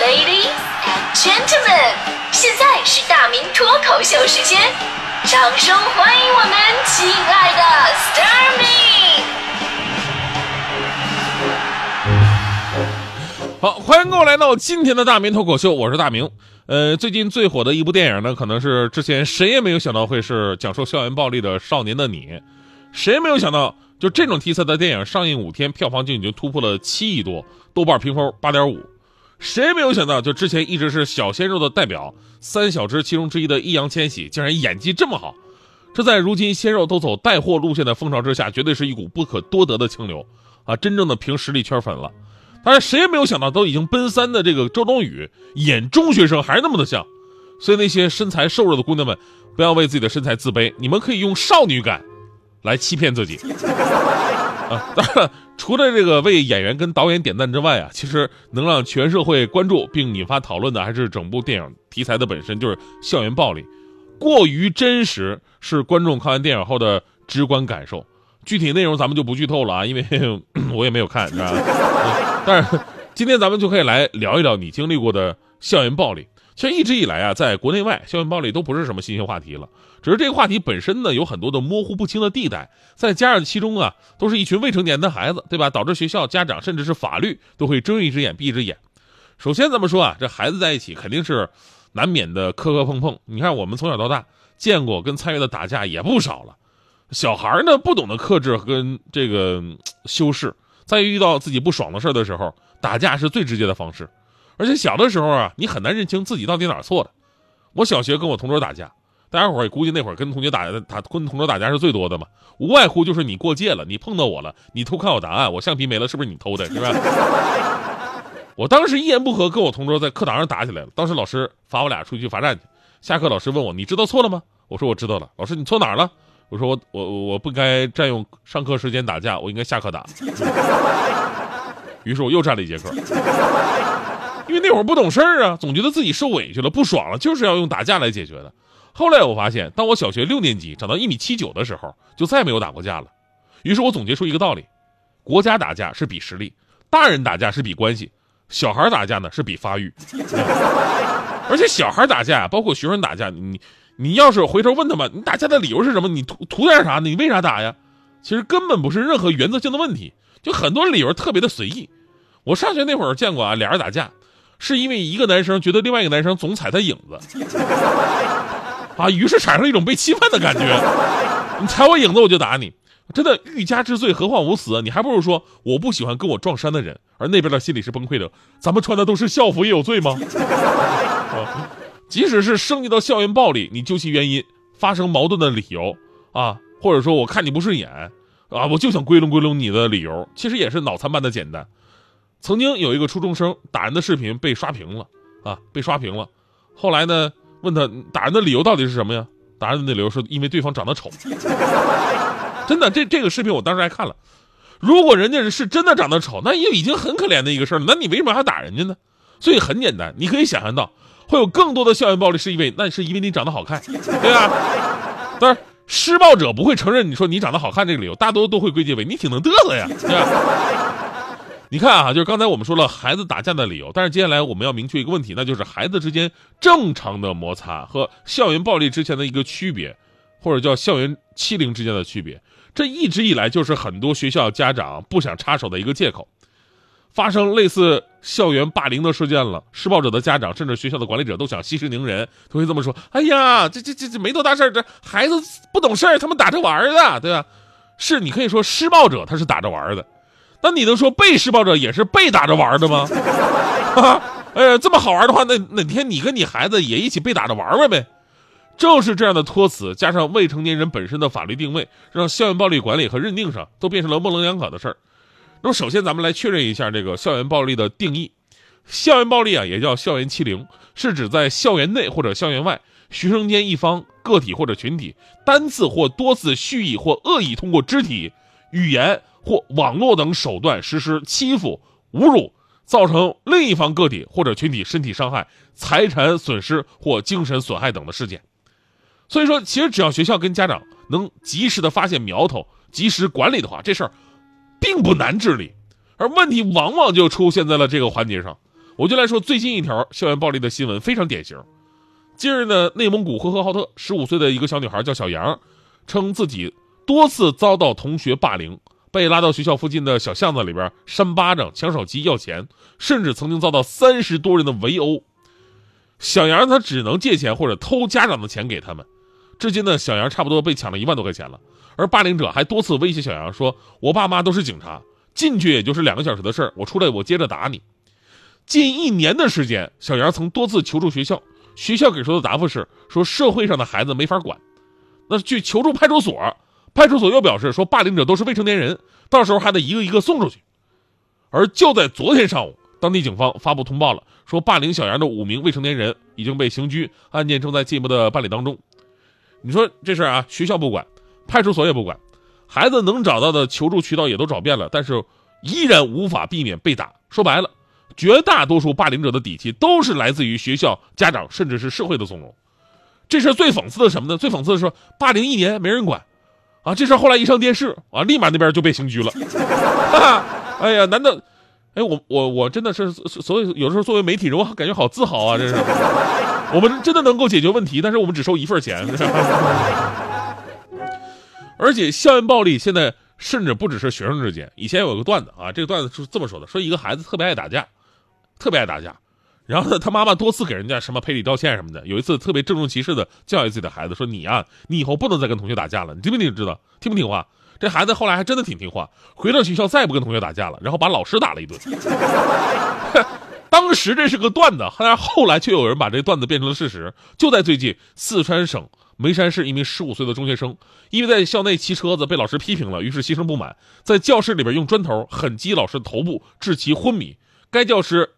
Ladies and gentlemen，现在是大明脱口秀时间，掌声欢迎我们亲爱的 s t a r m y 好，欢迎各位来到今天的大明脱口秀，我是大明。呃，最近最火的一部电影呢，可能是之前谁也没有想到会是讲述校园暴力的《少年的你》，谁也没有想到，就这种题材的电影上映五天，票房就已经突破了七亿多，豆瓣评分八点五。谁也没有想到，就之前一直是小鲜肉的代表三小只其中之一的易烊千玺，竟然演技这么好。这在如今鲜肉都走带货路线的风潮之下，绝对是一股不可多得的清流啊！真正的凭实力圈粉了。当然，谁也没有想到，都已经奔三的这个周冬雨演中学生还是那么的像。所以那些身材瘦弱的姑娘们，不要为自己的身材自卑，你们可以用少女感来欺骗自己。啊，当然，除了这个为演员跟导演点赞之外啊，其实能让全社会关注并引发讨论的，还是整部电影题材的本身，就是校园暴力，过于真实是观众看完电影后的直观感受。具体内容咱们就不剧透了啊，因为 我也没有看，是吧？但是今天咱们就可以来聊一聊你经历过的校园暴力。其实一直以来啊，在国内外，校园暴力都不是什么新鲜话题了。只是这个话题本身呢，有很多的模糊不清的地带，再加上其中啊，都是一群未成年的孩子，对吧？导致学校、家长甚至是法律都会睁一只眼闭一只眼。首先，咱们说啊，这孩子在一起肯定是难免的磕磕碰碰。你看，我们从小到大见过跟参与的打架也不少了。小孩呢，不懂得克制跟这个 修饰，在遇到自己不爽的事的时候，打架是最直接的方式。而且小的时候啊，你很难认清自己到底哪儿错了。我小学跟我同桌打架，大家伙也估计那会儿跟同学打打跟同桌打架是最多的嘛，无外乎就是你过界了，你碰到我了，你偷看我答案，我橡皮没了，是不是你偷的，是吧？我当时一言不合跟我同桌在课堂上打起来了，当时老师罚我俩出去罚站去。下课老师问我你知道错了吗？我说我知道了。老师你错哪儿了？我说我我我不该占用上课时间打架，我应该下课打。于是我又站了一节课。因为那会儿不懂事儿啊，总觉得自己受委屈了、不爽了，就是要用打架来解决的。后来我发现，当我小学六年级长到一米七九的时候，就再没有打过架了。于是我总结出一个道理：国家打架是比实力，大人打架是比关系，小孩打架呢是比发育。而且小孩打架，包括学生打架，你你要是回头问他们，你打架的理由是什么？你图图点啥呢？你为啥打呀？其实根本不是任何原则性的问题，就很多理由特别的随意。我上学那会儿见过啊，俩人打架。是因为一个男生觉得另外一个男生总踩他影子，啊，于是产生了一种被侵犯的感觉。你踩我影子，我就打你。真的，欲加之罪，何患无辞？你还不如说我不喜欢跟我撞衫的人，而那边的心里是崩溃的。咱们穿的都是校服，也有罪吗？即使是升级到校园暴力，你究其原因，发生矛盾的理由啊，或者说我看你不顺眼啊，我就想归拢归拢你的理由，其实也是脑残般的简单。曾经有一个初中生打人的视频被刷屏了啊，被刷屏了。后来呢，问他打人的理由到底是什么呀？打人的理由是因为对方长得丑。真的，这这个视频我当时还看了。如果人家是真的长得丑，那也已经很可怜的一个事儿了。那你为什么还打人家呢？所以很简单，你可以想象到会有更多的校园暴力，是因为那是因为你长得好看，对吧？当然，施暴者不会承认你说你长得好看这个理由，大多都会归结为你挺能嘚瑟呀，对吧？你看啊，就是刚才我们说了孩子打架的理由，但是接下来我们要明确一个问题，那就是孩子之间正常的摩擦和校园暴力之前的一个区别，或者叫校园欺凌之间的区别。这一直以来就是很多学校家长不想插手的一个借口。发生类似校园霸凌的事件了，施暴者的家长甚至学校的管理者都想息事宁人，都会这么说：“哎呀，这这这这没多大事儿，这孩子不懂事儿，他们打着玩的，对吧？”是你可以说施暴者他是打着玩的。那你能说被施暴者也是被打着玩的吗？哎呀，这么好玩的话，那哪天你跟你孩子也一起被打着玩玩呗？正是这样的托词，加上未成年人本身的法律定位，让校园暴力管理和认定上都变成了模棱两可的事儿。那么，首先咱们来确认一下这个校园暴力的定义。校园暴力啊，也叫校园欺凌，是指在校园内或者校园外，学生间一方个体或者群体单次或多次蓄意或恶意通过肢体、语言。或网络等手段实施欺负、侮辱，造成另一方个体或者群体身体伤害、财产损失或精神损害等的事件。所以说，其实只要学校跟家长能及时的发现苗头，及时管理的话，这事儿并不难治理。而问题往往就出现在了这个环节上。我就来说最近一条校园暴力的新闻，非常典型。近日呢，内蒙古呼和浩特十五岁的一个小女孩叫小杨，称自己多次遭到同学霸凌，被拉到学校附近的小巷子里边扇巴掌、抢手机要钱，甚至曾经遭到三十多人的围殴。小杨他只能借钱或者偷家长的钱给他们。至今呢，小杨差不多被抢了一万多块钱了，而霸凌者还多次威胁小杨说：“我爸妈都是警察，进去也就是两个小时的事儿，我出来我接着打你。”近一年的时间，小杨曾多次求助学校，学校给出的答复是说社会上的孩子没法管。那去求助派出所，派出所又表示说霸凌者都是未成年人，到时候还得一个一个送出去。而就在昨天上午，当地警方发布通报了，说霸凌小杨的五名未成年人已经被刑拘，案件正在进一步的办理当中。你说这事儿啊，学校不管，派出所也不管，孩子能找到的求助渠道也都找遍了，但是依然无法避免被打。说白了。绝大多数霸凌者的底气都是来自于学校、家长，甚至是社会的纵容。这事最讽刺的什么呢？最讽刺的是，霸凌一年没人管，啊，这事后来一上电视啊，立马那边就被刑拘了。哈哈哎呀，难道，哎，我我我真的是，所以有时候作为媒体人，我感觉好自豪啊！这是，我们真的能够解决问题，但是我们只收一份钱。而且校园暴力现在甚至不只是学生之间，以前有个段子啊，这个段子是这么说的：说一个孩子特别爱打架。特别爱打架，然后呢，他妈妈多次给人家什么赔礼道歉什么的。有一次特别郑重其事的教育自己的孩子，说：“你啊，你以后不能再跟同学打架了，你听不听知道？听不听话？”这孩子后来还真的挺听话，回到学校再也不跟同学打架了，然后把老师打了一顿。当时这是个段子，但是后来却有人把这段子变成了事实。就在最近，四川省眉山市一名十五岁的中学生，因为在校内骑车子被老师批评了，于是心生不满，在教室里边用砖头狠击老师头部，致其昏迷。该教师。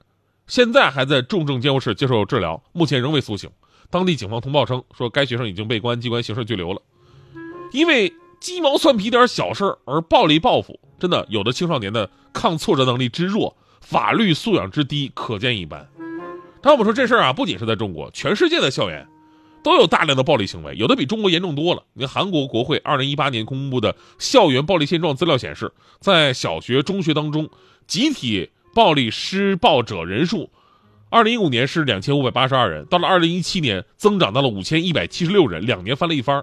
现在还在重症监护室接受治疗，目前仍未苏醒。当地警方通报称，说该学生已经被公安机关刑事拘留了。因为鸡毛蒜皮点小事而暴力报复，真的有的青少年的抗挫折能力之弱，法律素养之低，可见一斑。但我们说这事儿啊，不仅是在中国，全世界的校园都有大量的暴力行为，有的比中国严重多了。你看，韩国国会二零一八年公布的校园暴力现状资料显示，在小学、中学当中，集体。暴力施暴者人数，二零一五年是两千五百八十二人，到了二零一七年增长到了五千一百七十六人，两年翻了一番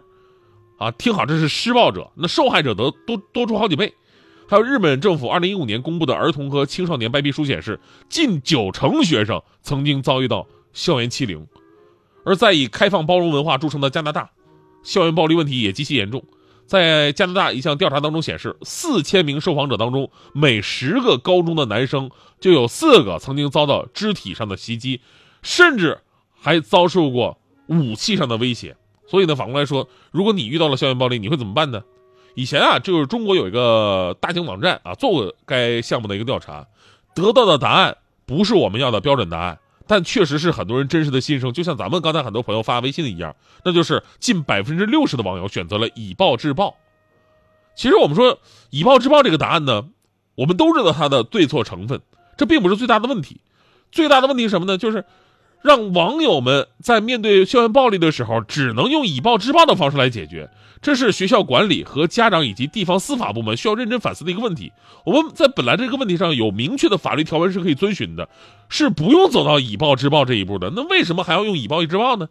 啊，听好，这是施暴者，那受害者得多多出好几倍。还有日本政府二零一五年公布的儿童和青少年白皮书显示，近九成学生曾经遭遇到校园欺凌。而在以开放包容文化著称的加拿大，校园暴力问题也极其严重。在加拿大一项调查当中显示，四千名受访者当中，每十个高中的男生就有四个曾经遭到肢体上的袭击，甚至还遭受过武器上的威胁。所以呢，反过来说，如果你遇到了校园暴力，你会怎么办呢？以前啊，就是中国有一个大型网站啊，做过该项目的一个调查，得到的答案不是我们要的标准答案。但确实是很多人真实的心声，就像咱们刚才很多朋友发微信一样，那就是近百分之六十的网友选择了以暴制暴。其实我们说以暴制暴这个答案呢，我们都知道它的对错成分，这并不是最大的问题。最大的问题是什么呢？就是让网友们在面对校园暴力的时候，只能用以暴制暴的方式来解决。这是学校管理和家长以及地方司法部门需要认真反思的一个问题。我们在本来这个问题上有明确的法律条文是可以遵循的，是不用走到以暴制暴这一步的。那为什么还要用以暴制暴呢？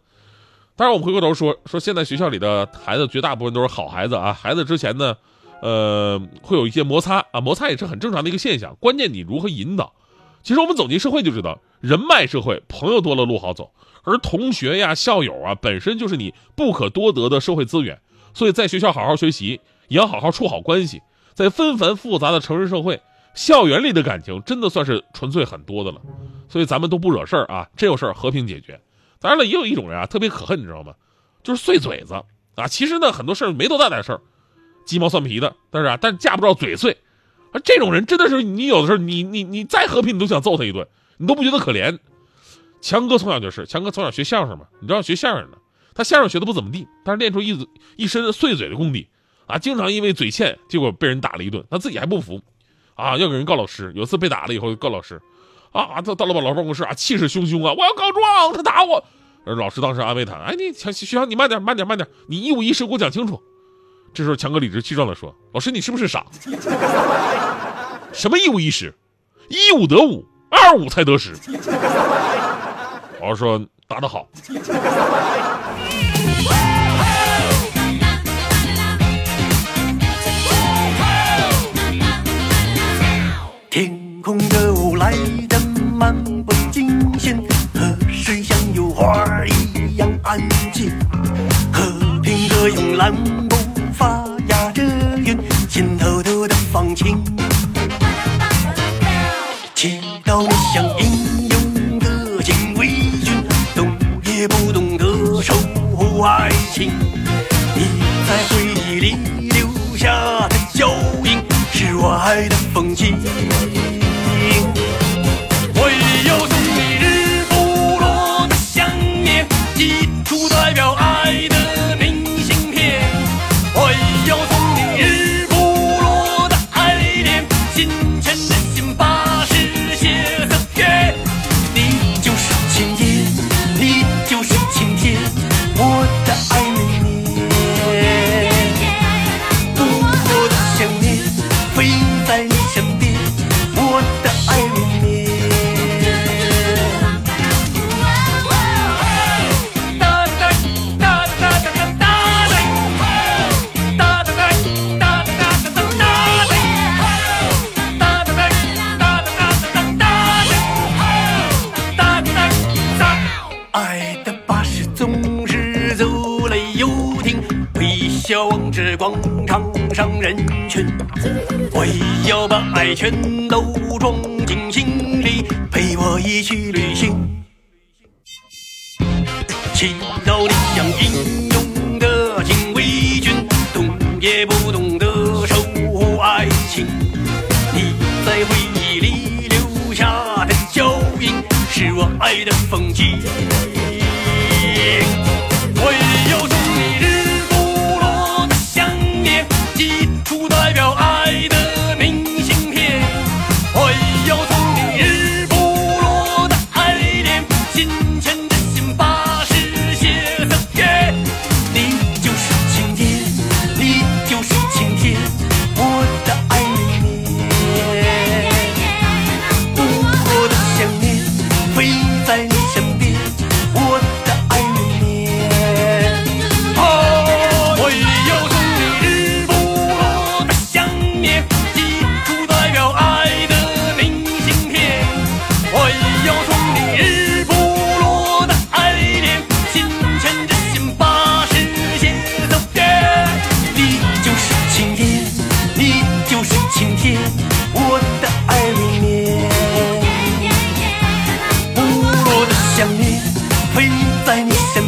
当然，我们回过头说说，现在学校里的孩子绝大部分都是好孩子啊。孩子之前呢，呃，会有一些摩擦啊，摩擦也是很正常的一个现象。关键你如何引导？其实我们走进社会就知道，人脉社会，朋友多了路好走，而同学呀、校友啊，本身就是你不可多得的社会资源。所以在学校好好学习，也要好好处好关系。在纷繁复杂的城市社会，校园里的感情真的算是纯粹很多的了。所以咱们都不惹事儿啊，真有事儿和平解决。当然了，也有一种人啊，特别可恨，你知道吗？就是碎嘴子啊。其实呢，很多事儿没多大点事儿，鸡毛蒜皮的，但是啊，但架不着嘴碎。啊，这种人真的是你有的时候，你你你再和平，你都想揍他一顿，你都不觉得可怜。强哥从小就是，强哥从小学相声嘛，你知道学相声的。他相声学的不怎么地，但是练出一一身碎嘴的功底啊！经常因为嘴欠，结果被人打了一顿，他自己还不服，啊，要给人告老师。有次被打了以后告老师，啊，到到了老师办公室啊，气势汹汹啊，我要告状，他打我。老师当时安慰他，哎，你强徐强，你慢点，慢点，慢点，你一五一十给我讲清楚。这时候强哥理直气壮地说：老师，你是不是傻？什么一五一十一五得五，二五才得十。老师说：答得好。Why? 广场上人群，我要把爱全都装进心里，陪我一起旅行。祈祷你像英勇的警卫军，懂也不懂得守护爱情。你在回忆里留下的脚印，是我爱的风景。怀念。